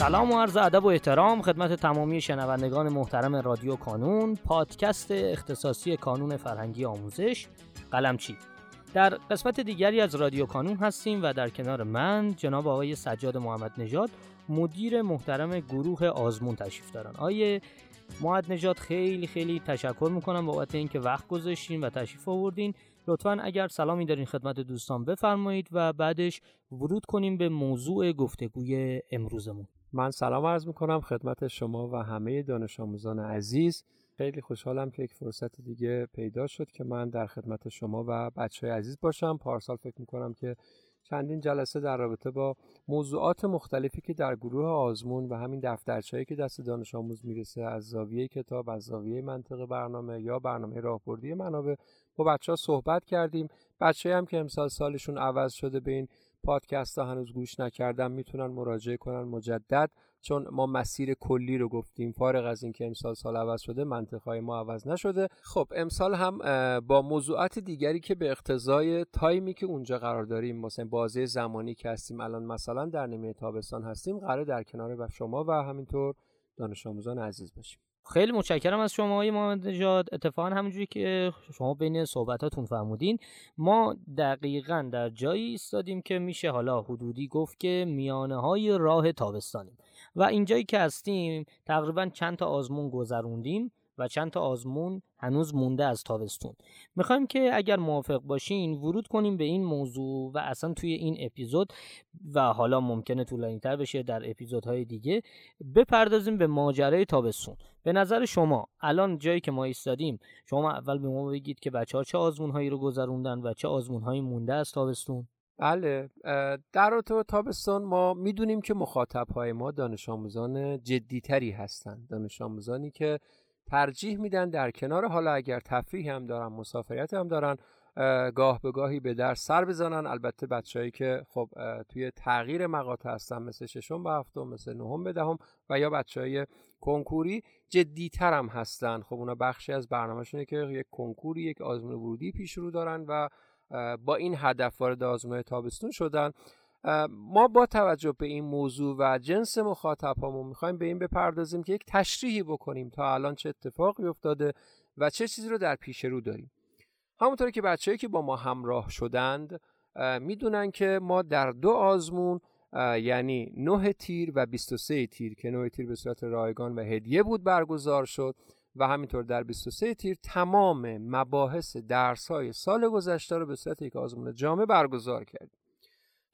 سلام و عرض ادب و احترام خدمت تمامی شنوندگان محترم رادیو کانون پادکست اختصاصی کانون فرهنگی آموزش قلمچی در قسمت دیگری از رادیو کانون هستیم و در کنار من جناب آقای سجاد محمد نژاد مدیر محترم گروه آزمون تشریف دارن. آیه محمد نژاد خیلی خیلی تشکر می‌کنم بابت اینکه وقت گذاشتین و تشریف آوردین. لطفا اگر سلامی دارین خدمت دوستان بفرمایید و بعدش ورود کنیم به موضوع گفتگوی امروزمون. من سلام عرض می‌کنم خدمت شما و همه دانش آموزان عزیز. خیلی خوشحالم که یک فرصت دیگه پیدا شد که من در خدمت شما و بچه های عزیز باشم. پارسال فکر می‌کنم که چندین جلسه در رابطه با موضوعات مختلفی که در گروه آزمون و همین دفترچه‌ای که دست دانش آموز می‌رسه از زاویه کتاب از زاویه منطق برنامه یا برنامه راهبردی منابع با بچه ها صحبت کردیم. بچه هم که امسال سالشون عوض شده به این پادکست ها هنوز گوش نکردن می‌تونن مراجعه کنن مجدد چون ما مسیر کلی رو گفتیم. فارغ از اینکه امسال سال عوض شده منطقهای ما عوض نشده. خب امسال هم با موضوعات دیگری که به اقتضای تایمی که اونجا قرار داریم مثلا بازه زمانی که هستیم الان مثلا در نیمه تابستان هستیم قرار در کنار شما و همینطور دانش آموزان عزیز باشیم. خیلی متشکرم از شما های محمد نژاد. اتفاقا همونجوری که شما بین صحبتاتون فرمودین ما دقیقا در جایی ایستادیم که میشه حالا حدودی گفت که میانه های راه تابستانیم. و اینجایی که هستیم تقریبا چند تا آزمون گذروندیم. و چند تا آزمون هنوز مونده از تابستون. می‌خوایم که اگر موافق باشین ورود کنیم به این موضوع و اصلا توی این اپیزود و حالا ممکنه طولانی تر بشه در اپیزودهای دیگه بپردازیم به ماجرای تابستون. به نظر شما الان جایی که ما ایستادیم شما اول به ما بگید که بچه ها چه آزمون هایی رو گذروندن و چه آزمون هایی مونده از تابستون؟ بله در رابطه تابستان ما می‌دونیم که مخاطب های ما دانش آموزان جدیتری هستند دانش آموزانی که ترجیح میدن در کنار حالا اگر تفریح هم دارن مسافریت هم دارن گاه به گاهی به درس سر بزنن. البته بچههایی که خب توی تغییر مقاطع هستن مثل ششم به هفتم مثل نهم به دهم و یا بچه های کنکوری جدیتر هم هستن. خب اونا بخشی از برنامهشونه که یک کنکوری یک آزمون ورودی پیش رو دارن و با این هدف وارد آزمون تابستون شدن. ما با توجه به این موضوع و جنس مخاطب هامون می‌خوایم به این بپردازیم که یک تشریحی بکنیم تا الان چه اتفاقی افتاده و چه چیزی رو در پیش رو داریم. همونطور که بچههایی که با ما همراه شدند می‌دونن که ما در دو آزمون یعنی 9 تیر و 23 تیر که 9 تیر به صورت رایگان و هدیه بود برگزار شد و همینطور در 23 تیر تمام مباحث درس های سال گذشته رو به صورت یک آزمون جامع برگزار کردیم.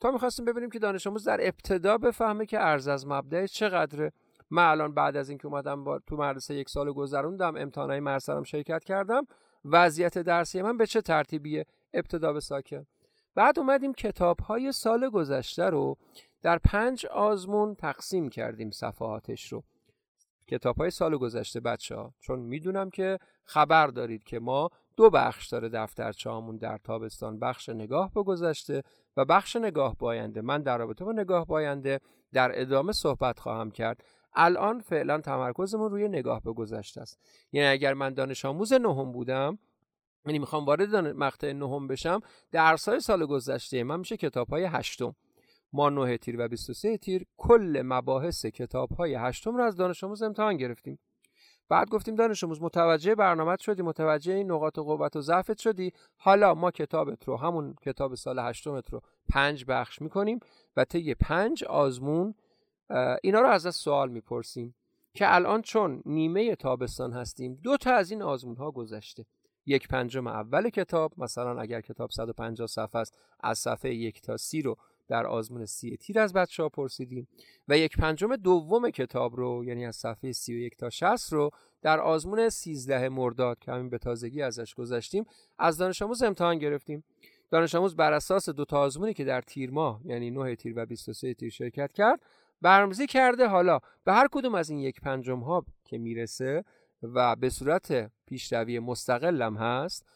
تا می‌خواستیم ببینیم که دانش آموز در ابتدا بفهمه که ارز از مبدع چقدره. من الان بعد از اینکه اومدم با تو مدرسه یک سال گذروندم امتحانای مرسرم شرکت کردم. وضعیت درسی من به چه ترتیبیه؟ ابتدا به ساکن. بعد اومدیم کتاب های سال گذشته رو در پنج آزمون تقسیم کردیم صفحاتش رو. کتاب های سال گذشته بچه ها چون می‌دونم که خبر دارید که ما دو بخش داره دفترچه‌هامون در تابستان. بخش نگاه به گذشته و بخش نگاه باینده من در رابطه با نگاه باینده در ادامه صحبت خواهم کرد. الان فعلا تمرکزمون روی نگاه به گذشته است. یعنی اگر من دانش آموز نهم بودم یعنی می‌خوام وارد مقطع نهم بشم درسای سال گذشته من میشه کتاب های هشتم. ما 9 تیر و 23 تیر کل مباحث کتاب های هشتم رو از دانش آموز امتحان گرفتیم. بعد گفتیم دانش آموز متوجه برنامه شدی متوجه این نقاط قوت و ضعفت شدی. حالا ما کتابت رو همون کتاب سال هشتمت رو پنج بخش می‌کنیم و طی پنج آزمون اینا رو از سوال می‌پرسیم که الان چون نیمه تابستان هستیم دو تا از این آزمون ها گذشته. یک پنجم اول کتاب مثلا اگر کتاب 150 صفحه است از صفحه یک تا سی رو در آزمون سی تیر از بچه ها پرسیدیم و یک پنجم دوم کتاب رو یعنی از صفحه سی و یک تا شست رو در آزمون سیزده مرداد که همین به تازگی ازش گذشتیم از دانش آموز امتحان گرفتیم. دانش آموز بر اساس دو تا آزمونی که در تیر ماه یعنی 9 تیر و 23 تیر شرکت کرد برنامه‌ریزی کرده. حالا به هر کدوم از این یک پنجم ها که می‌رسه و به صورت پیشروی مستقلم هست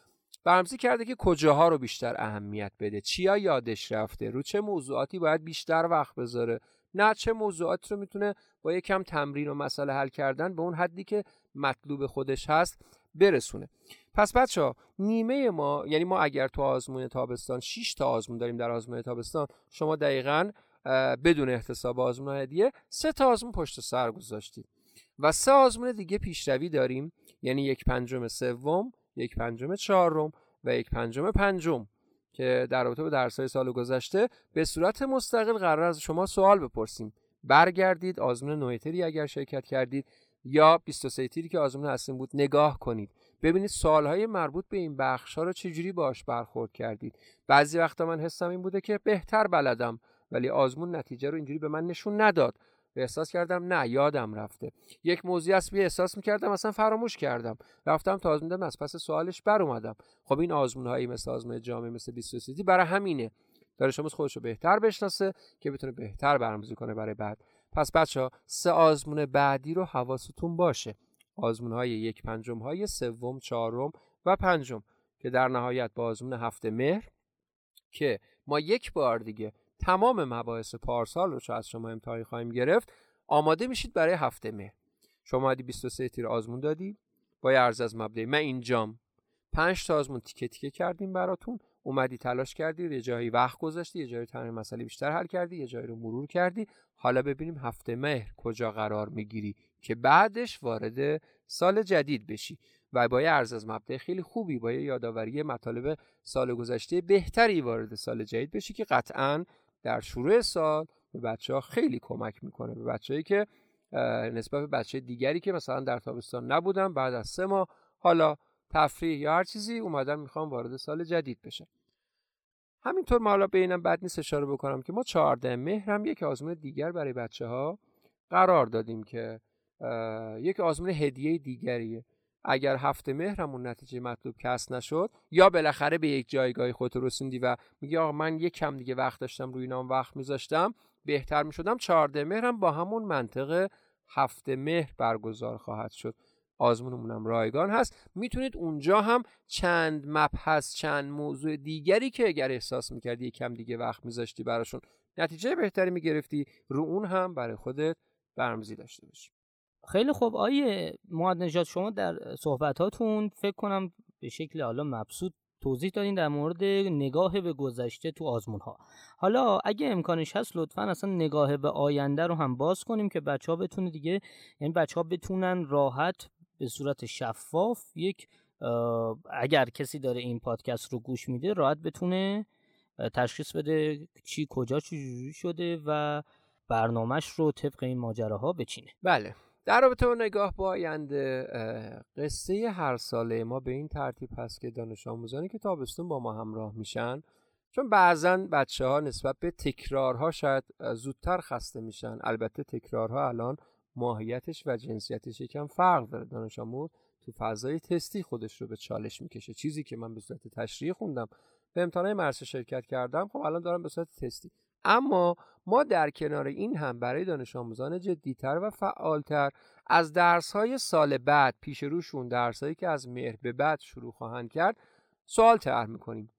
برنامه‌ریزی کرده که کجاها رو بیشتر اهمیت بده. چیا یادش رفته؟ رو چه موضوعاتی باید بیشتر وقت بذاره؟ نه چه موضوعاتی رو می‌تونه با یکم تمرین و مسئله حل کردن به اون حدی که مطلوب خودش هست برسونه. پس بچه نیمه ما یعنی ما اگر تو آزمون تابستان 6 تا آزمون داریم در آزمون تابستان شما دقیقا بدون احتساب آزمون هدیه سه تا آزمون پشت سر گذاشتید. و سه آزمون دیگه پیشروی داریم یعنی یک پنجم سوم یک پنجم چهارم و یک پنجم پنجم که در رابطه با درسهای سال گذشته به صورت مستقل قرار از شما سوال بپرسیم. برگردید آزمون نویتری اگر شرکت کردید یا 23 تیری که آزمون هستیم بود نگاه کنید. ببینید سالهای مربوط به این بخش ها رو چجوری باش برخورد کردید. بعضی وقتا من حسم این بوده که بهتر بلدم ولی آزمون نتیجه رو اینجوری به من نشون نداد. احساس کردم نه یادم رفته. یک موضوع است بیا احساس می‌کردم اصلا فراموش کردم. رفتم تا آزمون از پس سوالش بر اومدم. خب این آزمون هایی مثل آزمون جامعه مثل 23 برای همینه. دانش آموز خودش رو بهتر بشناسه که بتونه بهتر برنامه‌ریزی کنه برای بعد. پس بچه ها سه آزمون بعدی رو حواستون باشه. آزمون های یک پنجم های سوم چهارم و پنجم که در نهایت با آزمون هفته مهر که ما یک بار دیگه تمام مباحث پارسال رو چه از شما امتحانی خواهیم گرفت آماده میشید برای هفته مهر. شما عادی 23 تیر آزمون دادی با ارز از مبدأ من اینجام. پنج تا آزمون تیکه تیکه کردیم براتون. اومدی تلاش کردی یه جایی وقت گذاشتی یه جایی تمرین مسئله بیشتر حل کردی یه جایی رو مرور کردی. حالا ببینیم هفته مهر کجا قرار می‌گیری که بعدش وارد سال جدید بشی. و با یه ارز از مبدع خیلی خوبی با یه یادآوری مطالب سال گذشته بهتری وارد سال جدید بشی که قطعا در شروع سال به بچه ها خیلی کمک می‌کنه. به بچههایی که نسبت به بچه دیگری که مثلا در تابستان نبودن بعد از سه ماه حالا تفریح یا هر چیزی اومدن می‌خوام وارد سال جدید بشن. همینطور ما حالا به اینم بد نیست اشاره بکنم که ما 14 مهر هم یک آزمون دیگر برای بچه ها قرار دادیم که یک آزمون هدیه دیگریه. اگر هفته مهرمون نتیجه مطلوب کسب نشد یا بالاخره به یک جایگاه خودت رسوندی و میگی آقا من یک کم دیگه وقت داشتم روی نام وقت میذاشتم بهتر می‌شدم. چهارده مهرم با همون منطقه هفته مهر برگزار خواهد شد. آزمونمون رایگان هست. می‌تونید اونجا هم چند مبحث چند موضوع دیگری که اگر احساس می‌کردی یک کم دیگه وقت میذاشتی براشون نتیجه بهتری می‌گرفتی رو اون هم برای خودت برمزی داشته باشی. خیلی خوب. آیه معاد نجات شما در صحبتاتون فکر کنم به شکل حالا مبسوط توضیح دادین در مورد نگاه به گذشته تو آزمون ها حالا اگه امکانش هست لطفا اصلا نگاه به آینده رو هم باز کنیم که بچه ها بتونه دیگه یعنی بچه ها بتونن راحت به صورت شفاف یک اگر کسی داره این پادکست رو گوش میده راحت بتونه تشخیص بده چی کجا چی شده و برنامهش رو طبق این ماجراها بچینه. بله. در رابطه با نگاه با آینده قصه هر ساله ما به این ترتیب هست که دانش آموزانی که تابستون با ما همراه میشن. چون بعضا بچه ها نسبت به تکرارها شاید زودتر خسته میشن. البته تکرارها الان ماهیتش و جنسیتش یکم فرق داره. دانش آموز تو فضای تستی خودش رو به چالش می‌کشه. چیزی که من به صورت تشریح خوندم به امتحانات مرسه شرکت کردم خب الان دارم به صورت تستی. اما ما در کنار این هم برای دانش آموزان جدیتر و فعالتر از درس های سال بعد پیش روشون درس هایی که از مهر به بعد شروع خواهند کرد سوال طرح می‌کنیم.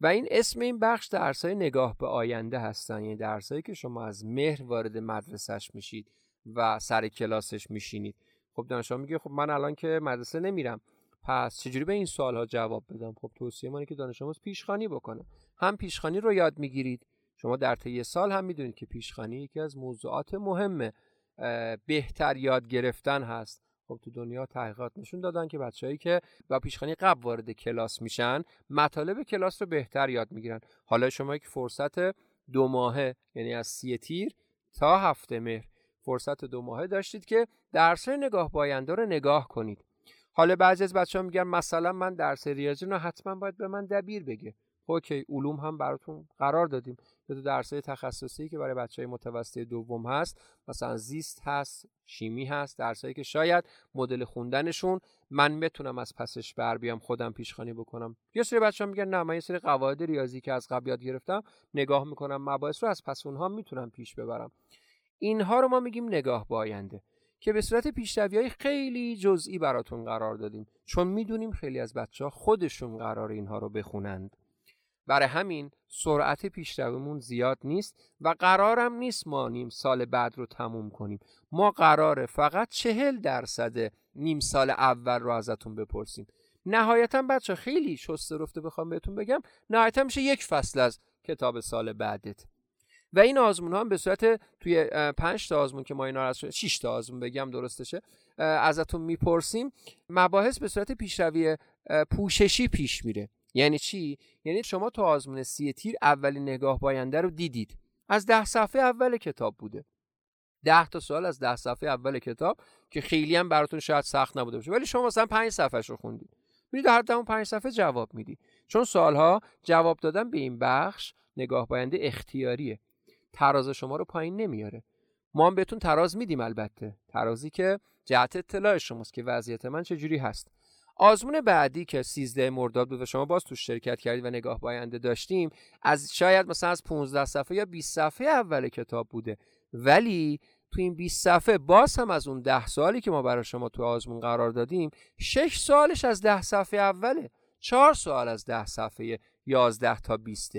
و این اسم این بخش درس های نگاه به آینده هستن یعنی درس هایی که شما از مهر وارد مدرسهش میشید و سر کلاسش میشینید. خب دانش میگه خب من الان که مدرسه نمیرم پس چجوری به این سوال ها جواب بدم؟ خب توصیه مانی که دانش آموز پیشخانی بکنه. هم پیشخانی رو یاد می‌گیرید شما در طی سال هم می‌دونید که پیشخانی یکی از موضوعات مهم بهتر یاد گرفتن هست. خب تو دنیا تحقیقات نشون دادن که بچههایی که با پیشخانی قبل وارد کلاس میشن مطالب کلاس رو بهتر یاد می‌گیرن. حالا شما یک فرصت دو ماهه یعنی از سی تیر تا هفته مهر فرصت دو ماهه داشتید که درس نگاه باینده رو نگاه کنید. حالا بعضی از بچه ها میگن مثلا من درس ریاضی رو حتما باید به من دبیر بگه. اوکی علوم هم براتون قرار دادیم. یا تو درسای تخصصی که برای بچه های متوسط دوم هست. مثلا زیست هست شیمی هست درسایی که شاید مدل خوندنشون من بتونم از پسش بر بیام خودم پیشخانی بکنم. یه سری بچه ها میگن نه من یه سری قواعد ریاضی که از قبل یاد گرفتم نگاه می‌کنم مباحث رو از پس اونها می‌تونم پیش ببرم. اینها رو ما میگیم نگاه با آینده که به صورت پیشروی های خیلی جزئی براتون قرار دادیم. چون می‌دونیم خیلی از بچه ها خودشون قرار اینها رو بخونند. برای همین سرعت پیشرویمون زیاد نیست و قرارم نیست ما نیم سال بعد رو تموم کنیم. ما قراره فقط چهل درصد نیم سال اول رو ازتون بپرسیم. نهایتا بچه خیلی شسته رفته بخوام بهتون بگم نهایتا میشه یک فصل از کتاب سال بعدت. و این آزمون ها هم به صورت توی 5 تا آزمون که ما اینا از 6 تا آزمون بگم درستشه ازتون می‌پرسیم. مباحث به صورت پیشروی پوششی پیش میره. یعنی چی؟ یعنی شما تو آزمون سی تیر اولین نگاه باینده رو دیدید. از ده صفحه اول کتاب بوده. ده تا سوال از ده صفحه اول کتاب که خیلی هم براتون شاید سخت نبوده باشه. ولی شما مثلا پنج صفحه رو خوندید. میرید هر دهم پنج صفحه جواب میدی چون سوالها جواب دادن به این بخش نگاه باینده اختیاریه. تراز شما رو پایین نمیاره. ما هم بهتون تراز میدیم البته. ترازی که جهت اطلاع شماست که وضعیت من چجوری هست. آزمون بعدی که 13 مرداد بود و شما باز توش شرکت کردید و نگاه باینده داشتیم از شاید مثلا از 15 صفحه یا 20 صفحه اول کتاب بوده. ولی تو این 20 صفحه باز هم از اون 10 سوالی که ما برای شما تو آزمون قرار دادیم 6 سوالش از 10 صفحه اوله 4 سوال از 10 صفحه 11 تا 20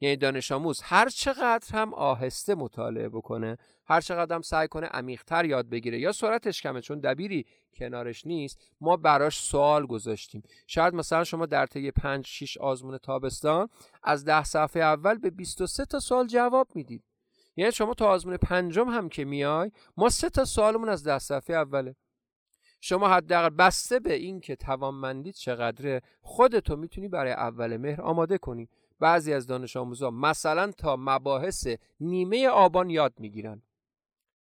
یعنی دانش آموز هر چقدر هم آهسته مطالعه بکنه هر چقدر هم سعی کنه عمیقتر یاد بگیره یا سرعتش کمه چون دبیری کنارش نیست ما براش سوال گذاشتیم. شاید مثلا شما در طی 5 6 آزمون تابستان از 10 صفحه اول به 23 تا سوال جواب می‌دید. یعنی شما تا آزمون پنجم هم که میای ما سه تا سوالمون از 10 صفحه اوله. شما حداقل بسته به این که توانمندی چقدره خودتو می‌تونی برای اول مهر آماده کنی. بعضی از دانش آموزا مثلا تا مباحث نیمه آبان یاد می‌گیرن.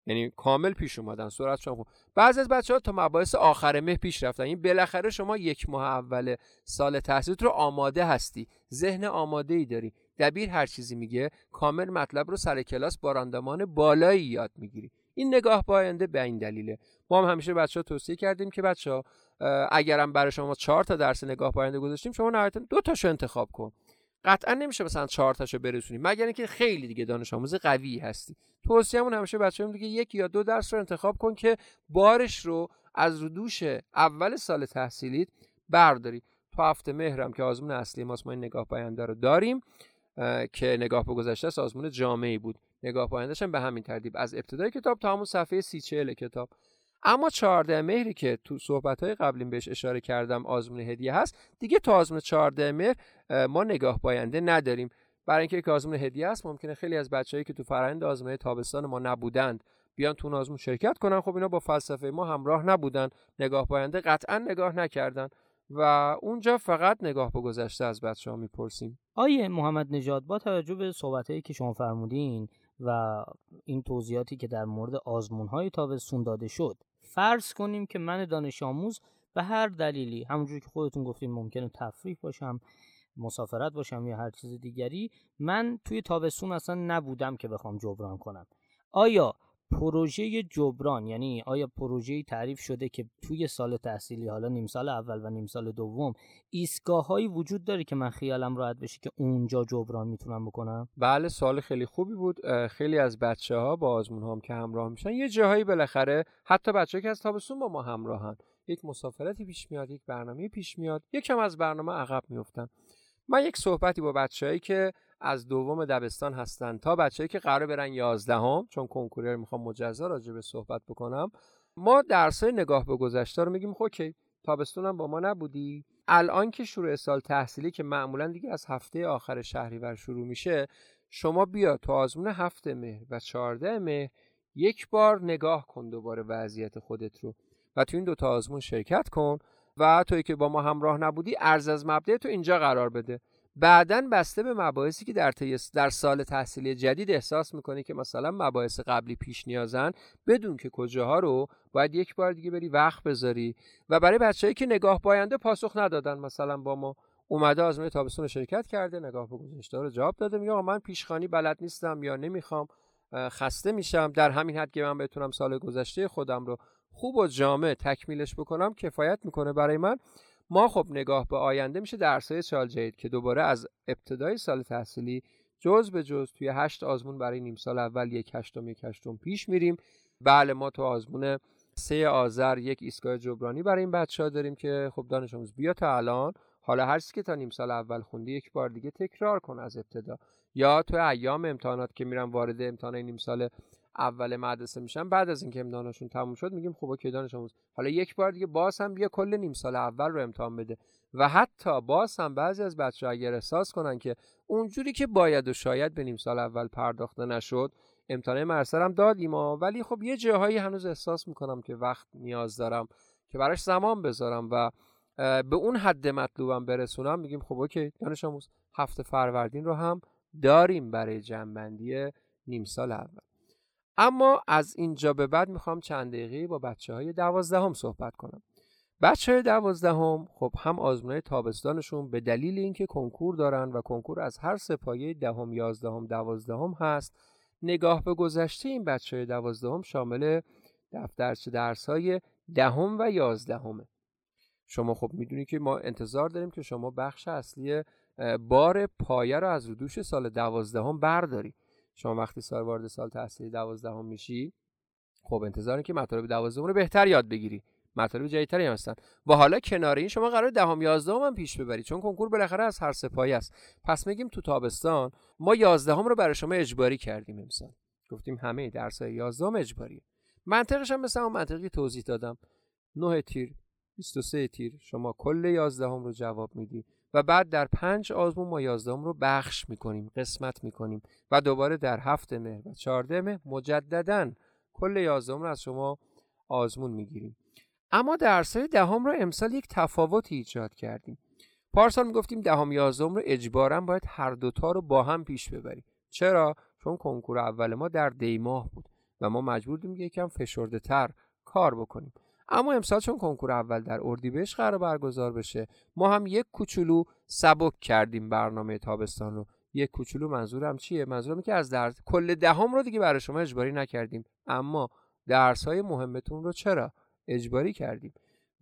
یعنی کامل پیش اومدن سرعتشون خوب. بعضی از بچه ها تا مباحث آخر مه پیش رفتن. این بالاخره شما یک ماه اول سال تحصیلت رو آماده هستی. ذهن آماده ای داری. دبیر هر چیزی میگه کامل مطلب رو سر کلاس با راندمان بالایی یاد می‌گیری. این نگاه باینده به این دلیله. ما هم همیشه بچه ها توصیه کردیم که بچه ها اگرم برای شما چهار تا درس نگاه باینده گذاشتیم شما نهایتا دو تاشو انتخاب کن. قطعا نمیشه مثلا چهار تاشو برسونیم مگر اینکه خیلی دیگه دانش آموز قوی هستی. توصیه‌مون همیشه بچه‌مون دیگه یک یا دو درس رو انتخاب کن که بارش رو از رو دوش اول سال تحصیلیت برداری. تو هفته مهرم که آزمون اصلی ماست ما این نگاه پاینده رو داریم که نگاه به گذشته سازمان جامعی بود. نگاه پایندهش به همین ترتیب. از ابتدای کتاب تا همون صفحه سی چهل کتاب. اما 14 مهری که تو صحبت های قبلیم بهش اشاره کردم آزمون هدیه هست دیگه تو آزمون 14 مهر ما نگاه باینده نداریم. برای اینکه آزمون هدیه هست ممکنه خیلی از بچههایی که تو فرآیند آزمون تابستان ما نبودند بیان تو آزمون شرکت کنن. خب اینا با فلسفه ما همراه نبودن. نگاه باینده قطعا نگاه نکردن. و اونجا فقط نگاه به گذشته از بچه ها می‌پرسیم. آیه محمد نژاد با توجه به صحبت که شما فرمودین و این توضیحاتی که در مورد آزمون های تابستون داده شد فرض کنیم که من دانش آموز به هر دلیلی همونجوری که خودتون گفتیم ممکنه تفریح باشم مسافرت باشم یا هر چیز دیگری من توی تابستون اصلا نبودم که بخوام جبران کنم. آیا پروژه جبران یعنی آیا پروژه تعریف شده که توی سال تحصیلی حالا نیم سال اول و نیم سال دوم ایستگاه هایی وجود داره که من خیالم راحت بشه که اونجا جبران می‌تونم بکنم؟ بله سال خیلی خوبی بود. خیلی از بچه ها با آزمون هم که همراه میشن یه جاهایی بالاخره حتی بچه که از تابستون با ما همراهن یک مسافرتی پیش میاد یک برنامه پیش میاد یکم از برنامه عقب میفتن من یک صحبتی با بچههایی که از دوم دبستان هستن. تا بچه‌ای که قرار برن یازدهم چون کنکورر می‌خوام مجزا راجع به صحبت بکنم ما درسای نگاه به گذشته رو میگیم خب اوکی تابستونم با ما نبودی. الان که شروع سال تحصیلی که معمولا دیگه از هفته آخر شهریور شروع میشه شما بیا تو آزمون هفته مهر و چهارده مهر یک بار نگاه کن دوباره وضعیت خودت رو و تو این دوتا آزمون شرکت کن و توی که با ما همراه نبودی ارز از مبدع تو اینجا قرار بده. بعدا بسته به مباحثی که در, در سال تحصیلی جدید احساس می‌کنی که مثلا مباحث قبلی پیش نیازن بدون که کجاها رو باید یک بار دیگه بری وقت بذاری. و برای بچههایی که نگاه باینده پاسخ ندادن. مثلا با ما اومده آزمون تابستون شرکت کرده نگاه به گذشته رو جواب داده میگه من پیشخانی بلد نیستم یا نمی‌خوام خسته میشم. در همین حد که من بتونم سال گذشته خودم رو خوب و جامع تکمیلش بکنم کفایت می‌کنه برای من. ما خب نگاه به آینده میشه درسای سال جدید که دوباره از ابتدای سال تحصیلی جز به جز توی هشت آزمون برای نیم سال اول یک هشتم یک هشتم پیش میریم. بله ما تو آزمون سه آذر یک ایستگاه جبرانی برای این بچه ها داریم که خب دانش آموز بیا تا الان. حالا هر که تا نیم سال اول خوندی یک بار دیگه تکرار کن از ابتدا. یا تو ایام امتحانات که میرم وارد امتحان نیم سال اول مدرسه میشن بعد از اینکه امتحانشون تموم شد میگیم خب اوکی دانش آموز. حالا یک بار دیگه باز هم بیا کل نیم سال اول رو امتحان بده و حتی باز هم بعضی از بچه اگر احساس کنن که اونجوری که باید و شاید به نیم سال اول پرداخته نشد امتحان مرسر هم دادیم ولی خب یه جاهایی هنوز احساس می‌کنم که وقت نیاز دارم که براش زمان بذارم و به اون حد مطلوبم برسونم. میگیم خب اوکی دانش آموز هفته فروردین رو هم داریم برای جنبندی نیم سال اول. اما از اینجا به بعد می‌خوام چند دقیقه با بچه های دوازدهم صحبت کنم. بچه دوازدهم خب هم آزمون تابستانشون به دلیل اینکه کنکور دارن و کنکور از هر سپایه دهم یازدهم دوازدهم هست نگاه به گذشته این بچه های دوازدهم شامل دفترچه درس های دهم و یازدهمه. شما خب می‌دونی که ما انتظار داریم که شما بخش اصلی بار پایه رو از رو سال دوازدهم برداری شما وقتی سال وارد سال تحصیلی دوازدهم میشی خب انتظار که مطالب دوازدهم رو بهتر یاد بگیری. مطالب جدیدتری هم هستن. و حالا کنار این شما قرار دهم یازدهم هم پیش ببری چون کنکور بالاخره از هر سپایه است. پس میگیم تو تابستان ما یازدهم رو برای شما اجباری کردیم امسال. گفتیم همه درس های یازدهم اجباریه منطقش هم مثل منطقی توضیح دادم. 9 تیر 23 تیر. شما کل یازدهم رو جواب میدی. و بعد در پنج آزمون ما یازدهم رو بخش می‌کنیم قسمت می‌کنیم و دوباره در هفت مهر و چهارده مهر مجددا کل یازدهم رو از شما آزمون می‌گیریم. اما درسای دهم رو امسال یک تفاوتی ایجاد کردیم. پارسال می‌گفتیم دهم یازدهم رو اجبارا باید هر دوتا رو با هم پیش ببریم. چرا؟ چون کنکور اول ما در دیماه بود و ما مجبور بودیم یکم فشرده تر کار بکنیم. اما امسال چون کنکور اول در اردیبهشت قرار برگزار بشه ما هم یک کوچولو سبک کردیم برنامه تابستان رو. یک کوچولو منظورم چیه؟ منظورم که از درس کل دهم رو دیگه برای شما اجباری نکردیم. اما درس های مهمتون رو چرا اجباری کردیم؟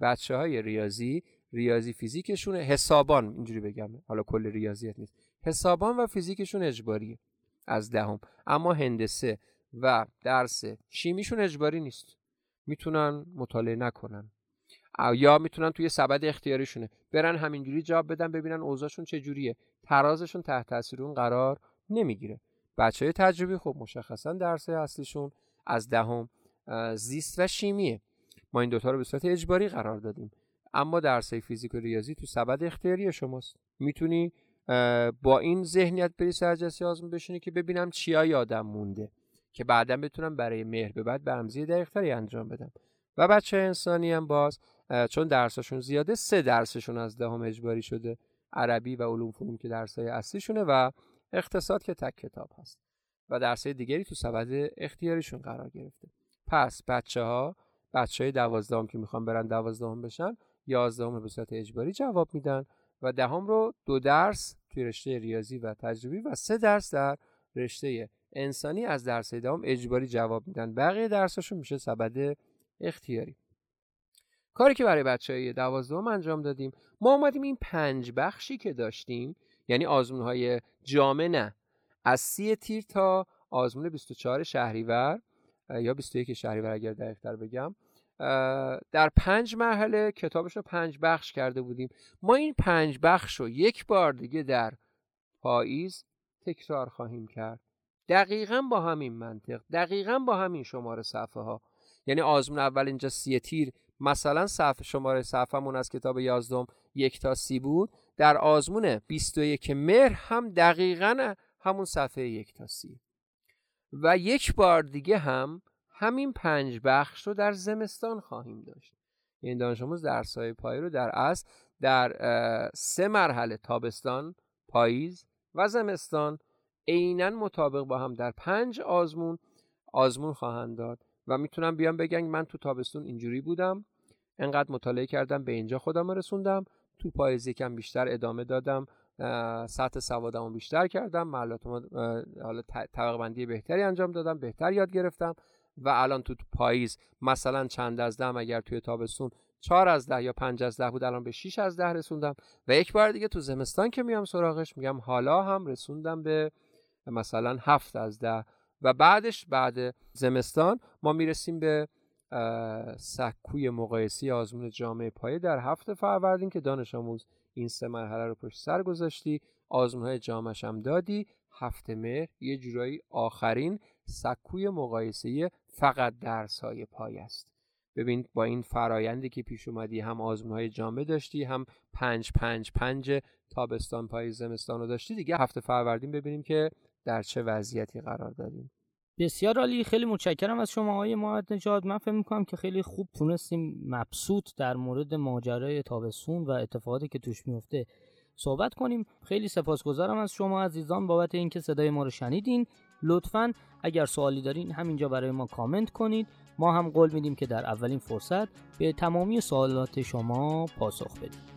بچه های ریاضی ریاضی فیزیکشون حسابان اینجوری بگم حالا کل ریاضیت نیست. حسابان و فیزیکشون اجباریه از دهم. اما هندسه و درس شیمیشون اجباری نیست. می‌تونن مطالعه نکنن. یا می‌تونن توی سبد اختیاریشونه. برن همینجوری جواب بدن ببینن اوضاعشون چجوریه. ترازشون تحت تاثیر اون قرار نمی‌گیره. بچه های تجربی خب مشخصا درس اصلیشون از دهم زیست و شیمیه. ما این دوتا رو به صورت اجباری قرار دادیم. اما درس فیزیک و ریاضی تو سبد اختیاری شماست. می‌تونی با این ذهنیت بری سرجسی آزمون بشینی که ببینم چیا یادم مونده. که بعدا بتونم برای مهر به بعد برمزی دقیقتری انجام بدم. و بچه انسانی هم باز چون درسشون زیاده سه درسشون از دهم اجباری شده عربی و علوم فنون که درسای اصلیشونه و اقتصاد که تک کتاب هست. و درسای دیگری تو سبد اختیاریشون قرار گرفته. پس بچه ها بچه های دوازدهم که می‌خوان برن دوازدهم بشن یازدهم رو به صورت اجباری جواب میدن و دهم رو دو درس توی رشته ریاضی و تجربی و سه درس در رشته انسانی از درس دوم اجباری جواب میدن. بقیه درسشون میشه سبد اختیاری. کاری که برای بچه های دوازدهم انجام دادیم. ما اومدیم این پنج بخشی که داشتیم یعنی آزمون های جامع نه از سی تیر تا آزمون 24 شهریور یا 21 شهریور اگر دقیقتر بگم در پنج مرحله کتابش رو پنج بخش کرده بودیم. ما این پنج بخش رو یک بار دیگه در پاییز تکرار خواهیم کرد. دقیقا با همین منطق دقیقا با همین شماره صفحه ها یعنی آزمون اول اینجا سی تیر مثلا صفحه شماره صفحهمون از کتاب یازدم یک تا سی بود. در آزمون 21 مهر هم دقیقا همون صفحه یک تا سی. و یک بار دیگه هم همین پنج بخش رو در زمستان خواهیم داشت. یعنی دانش آموز درس های پایه رو در اصل در سه مرحله تابستان پاییز و زمستان عینا مطابق با هم در پنج آزمون آزمون خواهند داد و می‌تونم بیام بگم من تو تابستون اینجوری بودم. انقدر مطالعه کردم به اینجا خودم رسوندم. تو پاییز یکم بیشتر ادامه دادم. سطح سوادمو بیشتر کردم. معلومات حالا طبقه بندی بهتری انجام دادم بهتر یاد گرفتم. و الان تو پاییز مثلا چند از ده اگر توی تابستون چهار از ده یا پنج از ده بود الان به 6 از ده رسوندم. و یک بار دیگه تو زمستان که میام سراغش میگم حالا هم رسوندم به مثلا هفت از ده. و بعدش بعد زمستان ما می‌رسیم به سکوی مقایسی آزمون جامعه پایه. در هفت فروردین که دانش آموز این سه مرحله رو پشت سر گذاشتی آزمون های جامعش هم دادی. هفته مهر یه جورایی آخرین سکوی مقایسه فقط درس های پای است. ببین با این فرایندی که پیش اومدی هم آزمون های جامعه داشتی هم پنج پنج پنج تابستان پای زمستان رو داشتی دیگه هفته فروردین ببینیم که در چه وضعیتی قرار داریم؟ بسیار عالی خیلی متشکرم از شما های محمد نجات من فکر می‌کنم که خیلی خوب تونستیم مبسوط در مورد ماجرای تابستون و اتفاقاتی که توش میفته صحبت کنیم. خیلی سپاسگزارم از شما عزیزان. بابت اینکه صدای ما رو شنیدین. لطفا اگر سوالی دارین همینجا برای ما کامنت کنید. ما هم قول میدیم که در اولین فرصت به تمامی سوالات شما پاسخ بدیم.